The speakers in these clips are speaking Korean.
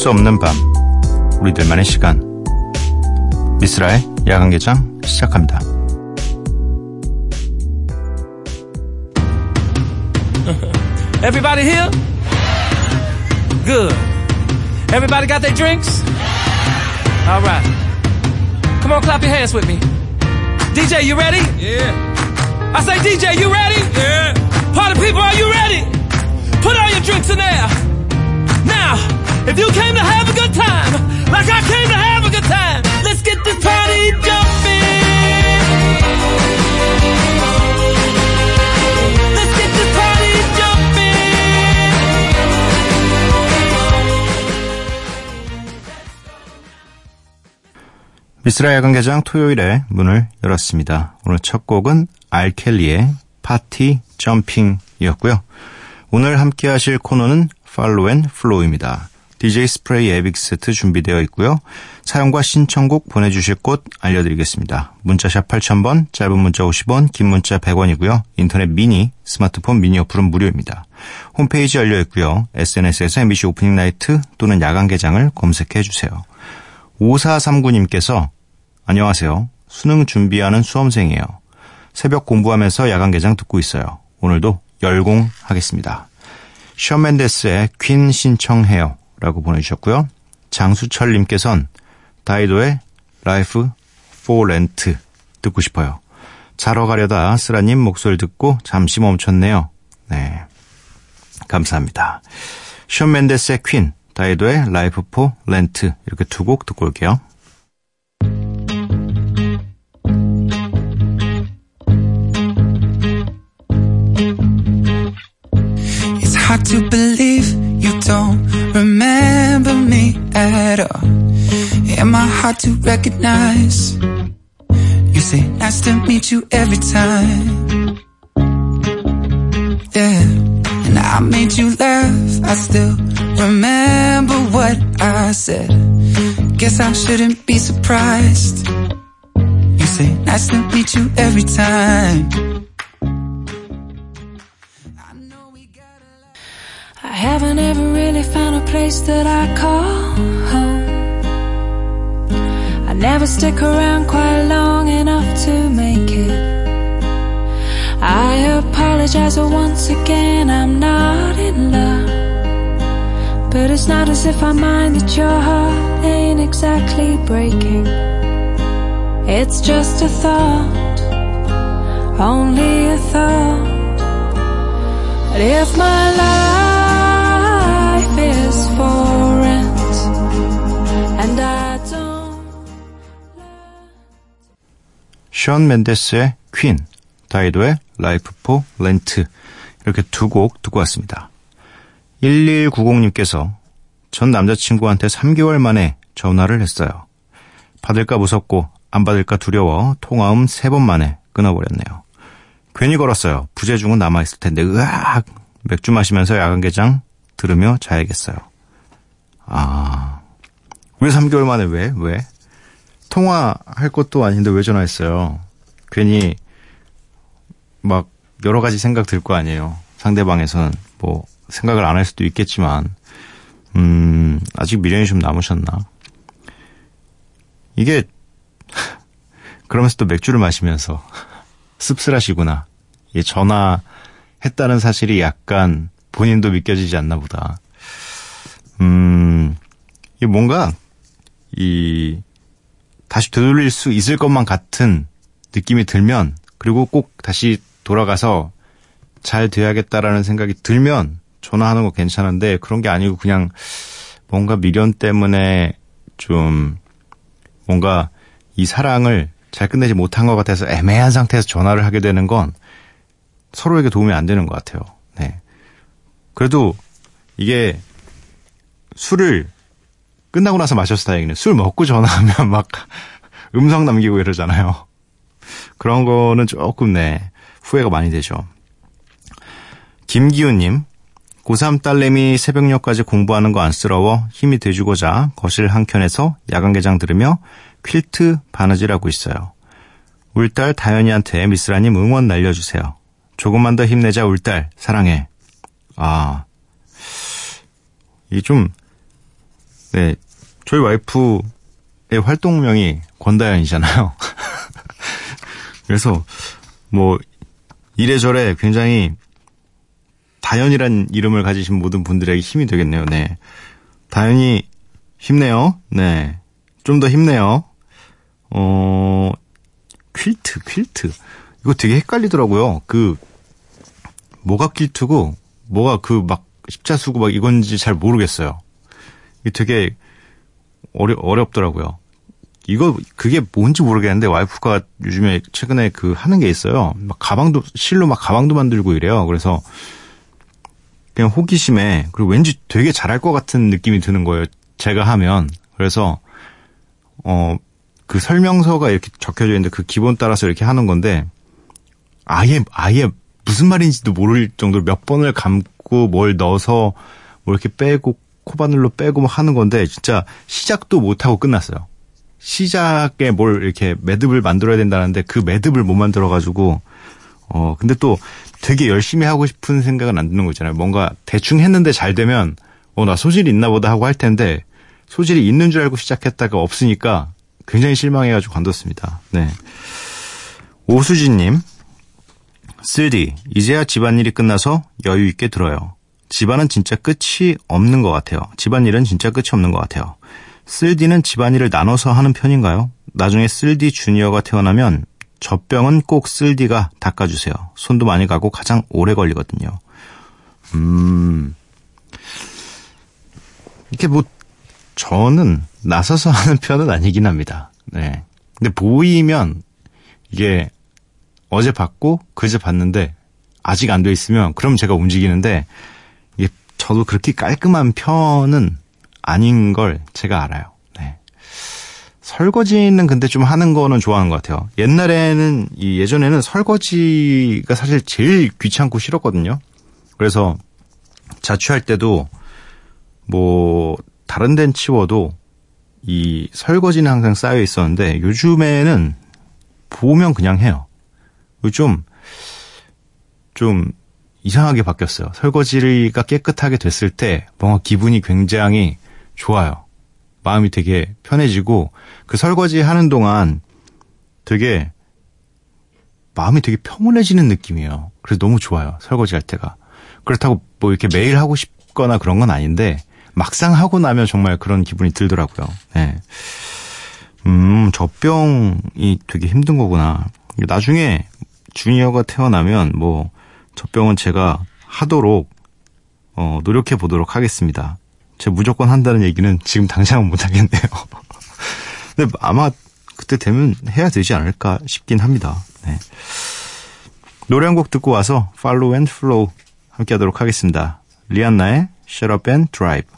수 없는 밤 우리들만의 시간 미스라의 야간 개장 시작합니다. Everybody here? Good. Everybody got their drinks? All right. Come on, clap your hands with me. DJ, you ready? Yeah. I say, DJ, you ready? Yeah. Party people, are you ready? Put all your drinks in there. Now, if you came to have a good time, like I came to have a good time, let's get this party jumping. Let's get this party jumping. 미스라 야간 개장 토요일에 문을 열었습니다. 오늘 첫 곡은 알켈리의 Party Jumping이었고요. 오늘 함께 하실 코너는 Follow and Flow입니다. DJ 스프레이의 믹스 세트 준비되어 있고요. 사연과 신청곡 보내주실 곳 알려드리겠습니다. 문자샵 8000번, 짧은 문자 50원, 긴 문자 100원이고요. 인터넷 미니, 스마트폰 미니 어플은 무료입니다. 홈페이지 열려 있고요. SNS에서 MBC Opening Night 또는 야간 개장을 검색해 주세요. 5439님께서 안녕하세요. 수능 준비하는 수험생이에요. 새벽 공부하면서 야간 개장 듣고 있어요. 오늘도 열공하겠습니다. 션 맨데스의 Queen 신청해요. 라고 보내주셨고요. 장수철님께선 다이도의 Life for Rent 듣고 싶어요. 자러 가려다 쓰라님 목소리 듣고 잠시 멈췄네요. 네. 감사합니다. 션 맨데스의 Queen, 다이도의 Life for Rent 이렇게 두 곡 듣고 올게요. To believe you don't remember me at all. Am I hard to recognize? You say nice to meet you every time. Yeah, and I made you laugh. I still remember what I said. Guess I shouldn't be surprised. You say nice to meet you every time. Haven't ever really found a place that I call home. I never stick around quite long enough to make it. I apologize once again, I'm not in love. But it's not as if I mind that your heart ain't exactly breaking. It's just a thought, only a thought. But if my life 션 맨데스의 Queen, 다이도의 Life for Rent 이렇게 두 곡 듣고 왔습니다. 1190님께서 전 남자친구한테 3개월 만에 전화를 했어요. 받을까 무섭고 안 받을까 두려워 통화음 3번 만에 끊어버렸네요. 괜히 걸었어요. 부재중은 남아있을 텐데 으악 맥주 마시면서 야간개장 들으며 자야겠어요. 아... 왜 3개월 만에 왜? 왜? 통화할 것도 아닌데 왜 전화했어요? 괜히 막 여러 가지 생각 들 거 아니에요. 상대방에서는 뭐 생각을 안 할 수도 있겠지만 음 아직 미련이 좀 남으셨나? 이게 그러면서 또 맥주를 마시면서 씁쓸하시구나. 이 전화했다는 사실이 약간 본인도 믿겨지지 않나 보다. 음, 이 뭔가 이 다시 되돌릴 수 있을 것만 같은 느낌이 들면 그리고 꼭 다시 돌아가서 잘 돼야겠다라는 생각이 들면 전화하는 거 괜찮은데 그런 게 아니고 그냥 뭔가 미련 때문에 좀 뭔가 이 사랑을 잘 끝내지 못한 것 같아서 애매한 상태에서 전화를 하게 되는 건 서로에게 도움이 안 되는 것 같아요. 네. 그래도 이게 술을 끝나고 나서 마셔서 다행이네. 술 먹고 전화하면 막 음성 남기고 이러잖아요. 그런 거는 조금 네 후회가 많이 되죠. 김기훈님, 고3 딸내미 새벽녘까지 공부하는 거 안쓰러워 힘이 돼주고자 거실 한켠에서 야간개장 들으며 퀼트 바느질 하고 있어요. 울딸 다현이한테 미스라님 응원 날려주세요. 조금만 더 힘내자 울딸 사랑해. 아, 이게 좀 네. 저희 와이프의 활동명이 권다연이잖아요. 그래서 뭐 이래저래 굉장히 다연이란 이름을 가지신 모든 분들에게 힘이 되겠네요. 네. 다연이 힘내요. 네. 좀 더 힘내요. 어, 퀼트, 퀼트. 이거 되게 헷갈리더라고요. 그, 뭐가 퀼트고, 뭐가 그 막 십자수고 막 이건지 잘 모르겠어요. 이게 되게 어려, 어렵더라고요. 이거, 그게 뭔지 모르겠는데, 와이프가 요즘에 최근에 그 하는 게 있어요. 막 가방도, 실로 막 가방도 만들고 이래요. 그래서, 그냥 호기심에, 그리고 왠지 되게 잘할 것 같은 느낌이 드는 거예요. 제가 하면. 그래서, 어, 그 설명서가 이렇게 적혀져 있는데 그 기본 따라서 이렇게 하는 건데, 아예, 아예 무슨 말인지도 모를 정도로 몇 번을 감고 뭘 넣어서 뭐 이렇게 빼고 코바늘로 빼고 뭐 하는 건데 진짜 시작도 못하고 끝났어요. 시작에 뭘 이렇게 매듭을 만들어야 된다는데 그 매듭을 못 만들어가지고 어 근데 또 되게 열심히 하고 싶은 생각은 안 드는 거 있잖아요. 뭔가 대충 했는데 잘 되면 어 나 소질이 있나 보다 하고 할 텐데 소질이 있는 줄 알고 시작했다가 없으니까 굉장히 실망해가지고 관뒀습니다. 네. 오수진님, 쓰디, 이제야 집안일이 끝나서 여유 있게 들어요. 집안은 진짜 끝이 없는 것 같아요. 집안일은 진짜 끝이 없는 것 같아요. 쓸디는 집안일을 나눠서 하는 편인가요? 나중에 쓸디 주니어가 태어나면 젖병은 꼭 쓸디가 닦아주세요. 손도 많이 가고 가장 오래 걸리거든요. 음, 이렇게 뭐, 저는 나서서 하는 편은 아니긴 합니다. 네. 근데 보이면 이게 어제 봤고 그제 봤는데 아직 안 돼 있으면 그럼 제가 움직이는데 저도 그렇게 깔끔한 편은 아닌 걸 제가 알아요. 네. 설거지는 근데 좀 하는 거는 좋아하는 것 같아요. 옛날에는 이 예전에는 설거지가 사실 제일 귀찮고 싫었거든요. 그래서 자취할 때도 뭐 다른 데는 치워도 이 설거지는 항상 쌓여 있었는데 요즘에는 보면 그냥 해요. 좀, 좀 이상하게 바뀌었어요. 설거지가 깨끗하게 됐을 때 뭔가 기분이 굉장히 좋아요. 마음이 되게 편해지고 그 설거지 하는 동안 되게 마음이 되게 평온해지는 느낌이에요. 그래서 너무 좋아요. 설거지 할 때가. 그렇다고 뭐 이렇게 매일 하고 싶거나 그런 건 아닌데 막상 하고 나면 정말 그런 기분이 들더라고요. 네. 음, 젖병이 되게 힘든 거구나. 나중에 주니어가 태어나면 뭐 젖병은 제가 하도록 어, 노력해 보도록 하겠습니다. 제가 무조건 한다는 얘기는 지금 당장은 못 하겠네요. 근데 아마 그때 되면 해야 되지 않을까 싶긴 합니다. 네. 노래 한 곡 듣고 와서 Follow and Flow 함께 하도록 하겠습니다. 리안나의 Shut Up and Drive.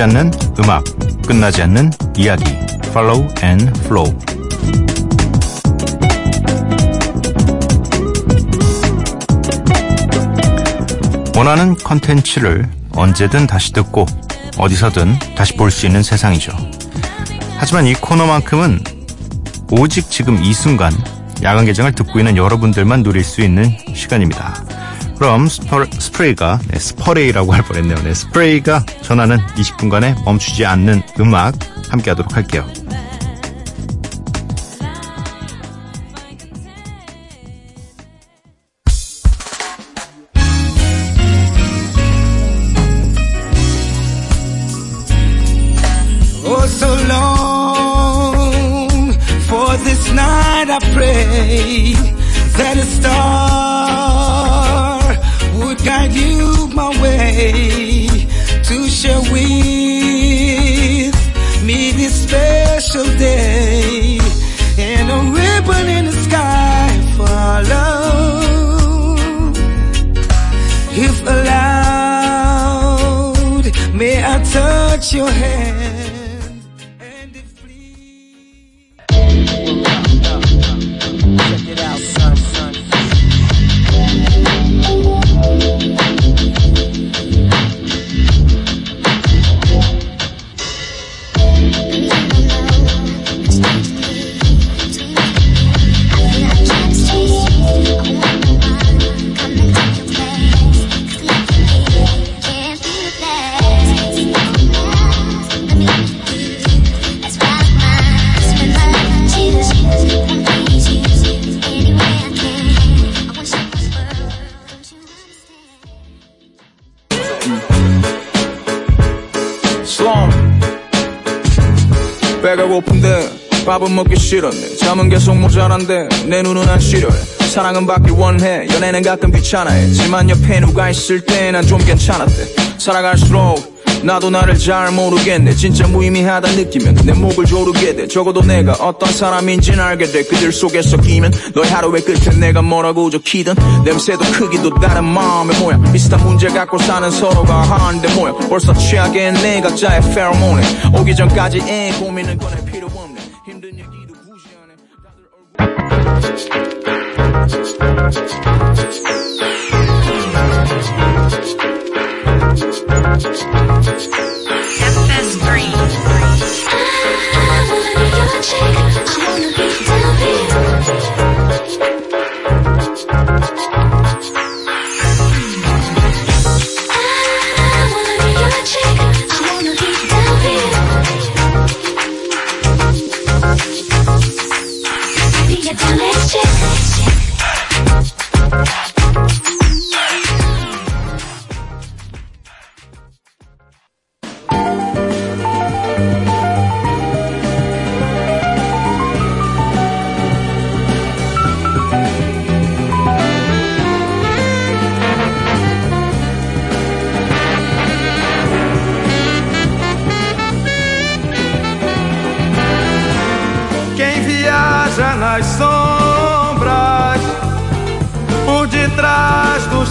멈추지 않는 음악, 끝나지 않는 이야기. Follow and Flow. 원하는 컨텐츠를 언제든 다시 듣고 어디서든 다시 볼 수 있는 세상이죠. 하지만 이 코너만큼은 오직 지금 이 순간 야간 개장을 듣고 있는 여러분들만 누릴 수 있는 시간입니다. 그럼 스퍼, 스프레이가 네, 스퍼레이라고 할 뻔했네요. 네, 스프레이가 전하는 20분간의 멈추지 않는 음악 함께 하도록 할게요. Hey. 밥은 먹기 싫었네. 잠은 계속 모자란데 내 눈은 안 시려해. 사랑은 받길 원해. 연애는 가끔 귀찮아했지만 옆에 누가 있을 때 난 좀 괜찮았대. 살아갈수록 나도 나를 잘 모르겠네. 진짜 무의미하다 느끼면 내 목을 조르게 돼. 적어도 내가 어떤 사람인지는 알게 돼. 그들 속에서 끼면 너의 하루의 끝에 내가 뭐라고 적히든 냄새도 크기도 다른 마음의 모양. 비슷한 문제 갖고 사는 서로가 하는데 뭐야 벌써 취하게 내 각자의 페로몬에 오기 전까지 애 고민은 꺼낼 해. 다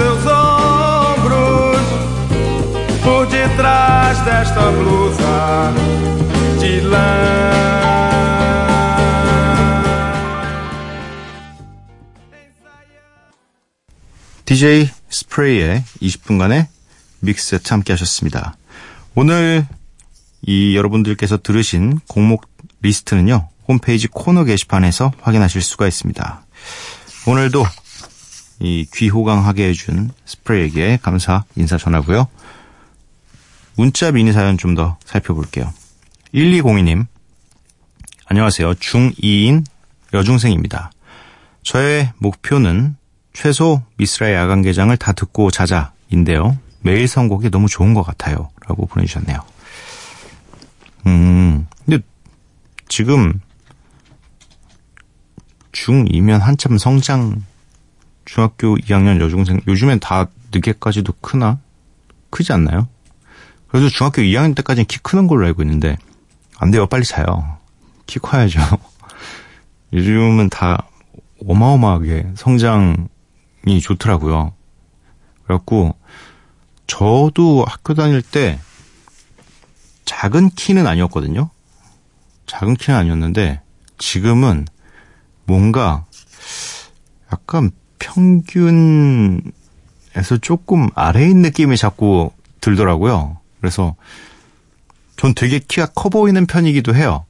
seus ombros, por detrás desta blusa de lã. DJ 스프레이의 20분간의 믹스세트 함께 하셨습니다. 오늘 이 여러분들께서 들으신 곡목 리스트는요, 홈페이지 코너 게시판에서 확인하실 수가 있습니다. 오늘도 이 귀호강하게 해준 스프레이에게 감사 인사 전하고요. 문자 미니 사연 좀 더 살펴볼게요. 1202님, 안녕하세요. 중2인 여중생입니다. 저의 목표는 최소 미스라의 야간개장을 다 듣고 자자인데요. 매일 선곡이 너무 좋은 것 같아요. 라고 보내주셨네요. 음, 근데 지금 중2면 한참 성장, 중학교 2학년 여중생, 요즘엔 다 늦게까지도 크나? 크지 않나요? 그래도 중학교 2학년 때까지는 키 크는 걸로 알고 있는데, 안 돼요. 빨리 자요. 키 커야죠. 요즘은 다 어마어마하게 성장이 좋더라고요. 그래갖고, 저도 학교 다닐 때 작은 키는 아니었거든요. 작은 키는 아니었는데 지금은 뭔가 약간 평균에서 조금 아래인 느낌이 자꾸 들더라고요. 그래서 전 되게 키가 커 보이는 편이기도 해요.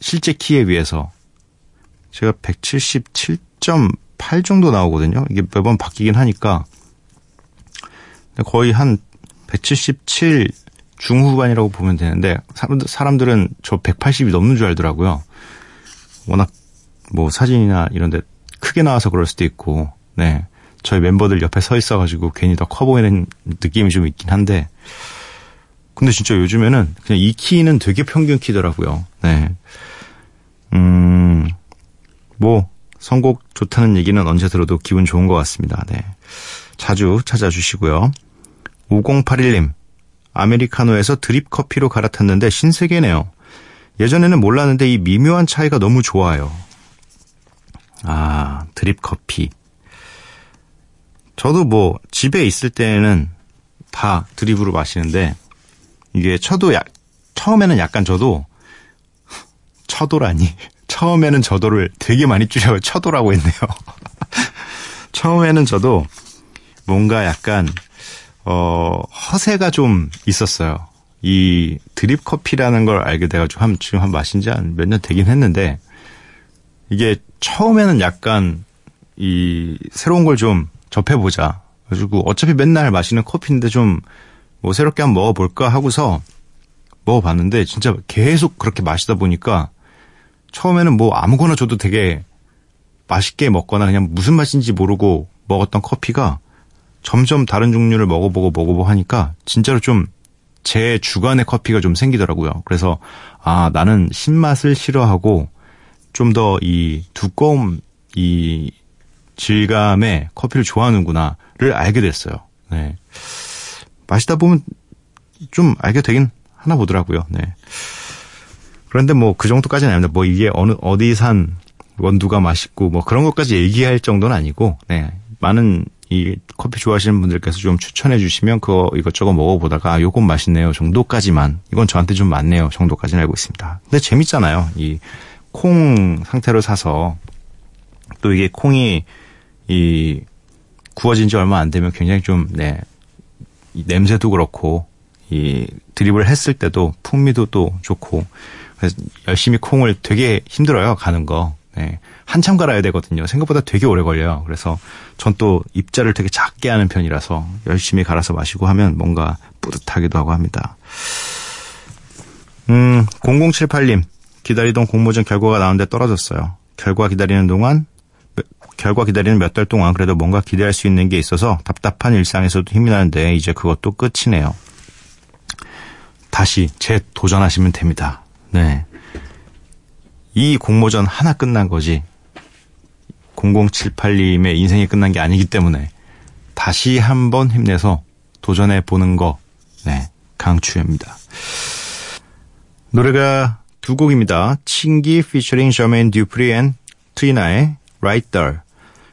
실제 키에 비해서. 제가 177.8 정도 나오거든요. 이게 매번 바뀌긴 하니까. 거의 한 177 중후반이라고 보면 되는데 사람들, 사람들은 저 180이 넘는 줄 알더라고요. 워낙 뭐 사진이나 이런 데 크게 나와서 그럴 수도 있고 네. 저희 멤버들 옆에 서 있어가지고 괜히 더 커 보이는 느낌이 좀 있긴 한데 근데 진짜 요즘에는 그냥 이 키는 되게 평균 키더라고요. 네. 음, 뭐, 선곡 좋다는 얘기는 언제 들어도 기분 좋은 것 같습니다. 네. 자주 찾아주시고요. 5081님, 아메리카노에서 드립 커피로 갈아탔는데 신세계네요. 예전에는 몰랐는데 이 미묘한 차이가 너무 좋아요. 아, 드립 커피. 저도 뭐 집에 있을 때는 다 드립으로 마시는데 이게 저도 약 처음에는 약간 저도 처도라니 처음에는 저도를 되게 많이 줄여 처도라고 했네요. 처음에는 저도 뭔가 약간 어 허세가 좀 있었어요. 이 드립 커피라는 걸 알게 돼가지고 한 지금 한 마신 지 한 몇 년 되긴 했는데 이게 처음에는 약간 이 새로운 걸 좀 접해보자. 그래가지고 어차피 맨날 마시는 커피인데 좀 뭐 새롭게 한번 먹어볼까 하고서 먹어봤는데 진짜 계속 그렇게 마시다 보니까 처음에는 뭐 아무거나 줘도 되게 맛있게 먹거나 그냥 무슨 맛인지 모르고 먹었던 커피가 점점 다른 종류를 먹어보고 먹어보고 하니까 진짜로 좀 제 주관의 커피가 좀 생기더라고요. 그래서 아 나는 신맛을 싫어하고 좀 더 이 두꺼움 이 질감의 커피를 좋아하는구나를 알게 됐어요. 네. 마시다 보면 좀 알게 되긴 하나 보더라고요. 네. 그런데 뭐 그 정도까지는 아닙니다. 뭐 이게 어느 어디 산 원두가 맛있고 뭐 그런 것까지 얘기할 정도는 아니고 네. 많은 이 커피 좋아하시는 분들께서 좀 추천해 주시면 그거 이것저것 먹어보다가 아, 요건 맛있네요 정도까지만 이건 저한테 좀 맞네요 정도까지는 알고 있습니다. 근데 재밌잖아요. 이 콩 상태로 사서 또 이게 콩이 이 구워진 지 얼마 안 되면 굉장히 좀 네. 이 냄새도 그렇고 이 드립을 했을 때도 풍미도 또 좋고 그래서 열심히 콩을 되게 힘들어요 가는 거. 네. 한참 갈아야 되거든요. 생각보다 되게 오래 걸려요. 그래서 전 또 입자를 되게 작게 하는 편이라서 열심히 갈아서 마시고 하면 뭔가 뿌듯하기도 하고 합니다. 음, 0078님. 기다리던 공모전 결과가 나오는데 떨어졌어요. 결과 기다리는 동안 결과 기다리는 몇 달 동안 그래도 뭔가 기대할 수 있는 게 있어서 답답한 일상에서도 힘이 나는데 이제 그것도 끝이네요. 다시 재도전하시면 됩니다. 네. 이 공모전 하나 끝난 거지 0078님의 인생이 끝난 게 아니기 때문에 다시 한번 힘내서 도전해 보는 거 네, 강추입니다. 노래가 두 곡입니다. 칭기 피처링 저메인 듀프리 and 트리나의 Right There,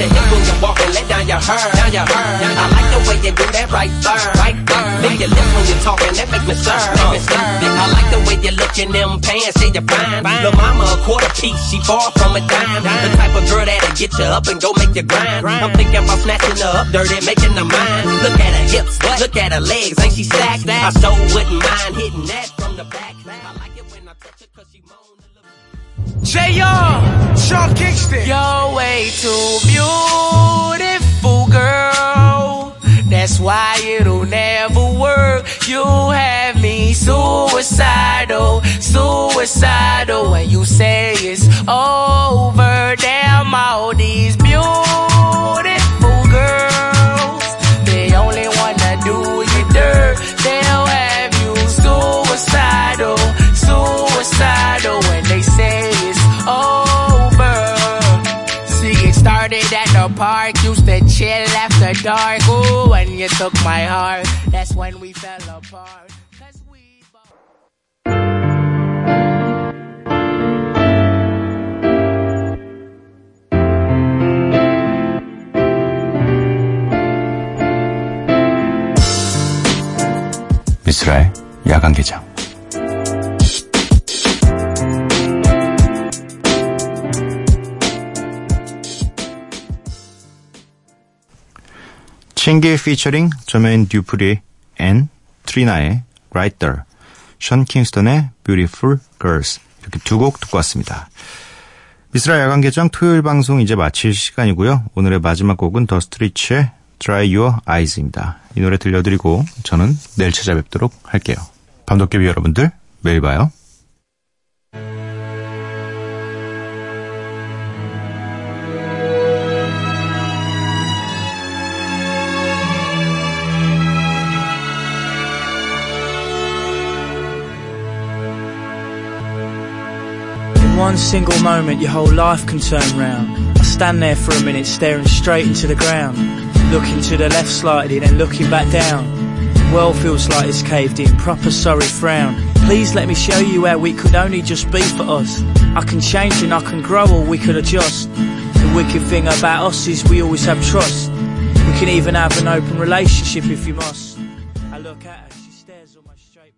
Switch your when you walk and let down your hair, down your hair. I like the way you do that right there, right there. Lick your lips when you're talking, that make me stir, make me stir. I like the way you look in them pants, say you're fine. Lil' mama a quarter piece, she far from a dime. The type of girl that'll get you up and go make you grind. I'm thinking about snatching her up, dirty, making her mine. Look at her hips, look at her legs, ain't she stacked? I so wouldn't mind hitting that from the back. I like it when I touch her cause she. J.R. Sean Kingston. You're way too beautiful, girl. That's why it'll never work. You have me suicidal, suicidal. When you say it's over, park. Used to chill after dark. Ooh, when you took my heart, that's when we fell apart. 미스라의 야간 개장. 칭기 피처링 저메인 듀프리 and 트리나의 There, 션 킹스턴의 Beautiful Girls 이렇게 두 곡 듣고 왔습니다. 미쓰라 야간 개장 토요일 방송 이제 마칠 시간이고요. 오늘의 마지막 곡은 더 스트리츠의 Dry Your Eyes입니다. 이 노래 들려드리고 저는 내일 찾아뵙도록 할게요. 밤도깨비 여러분들 매일 봐요. One single moment your whole life can turn round. I stand there for a minute staring straight into the ground. Looking to the left slightly, then looking back down. The World feels like it's caved in, proper sorry frown. Please let me show you where we could only just be for us. I can change and I can grow or we could adjust. The wicked thing about us is we always have trust. We can even have an open relationship if you must.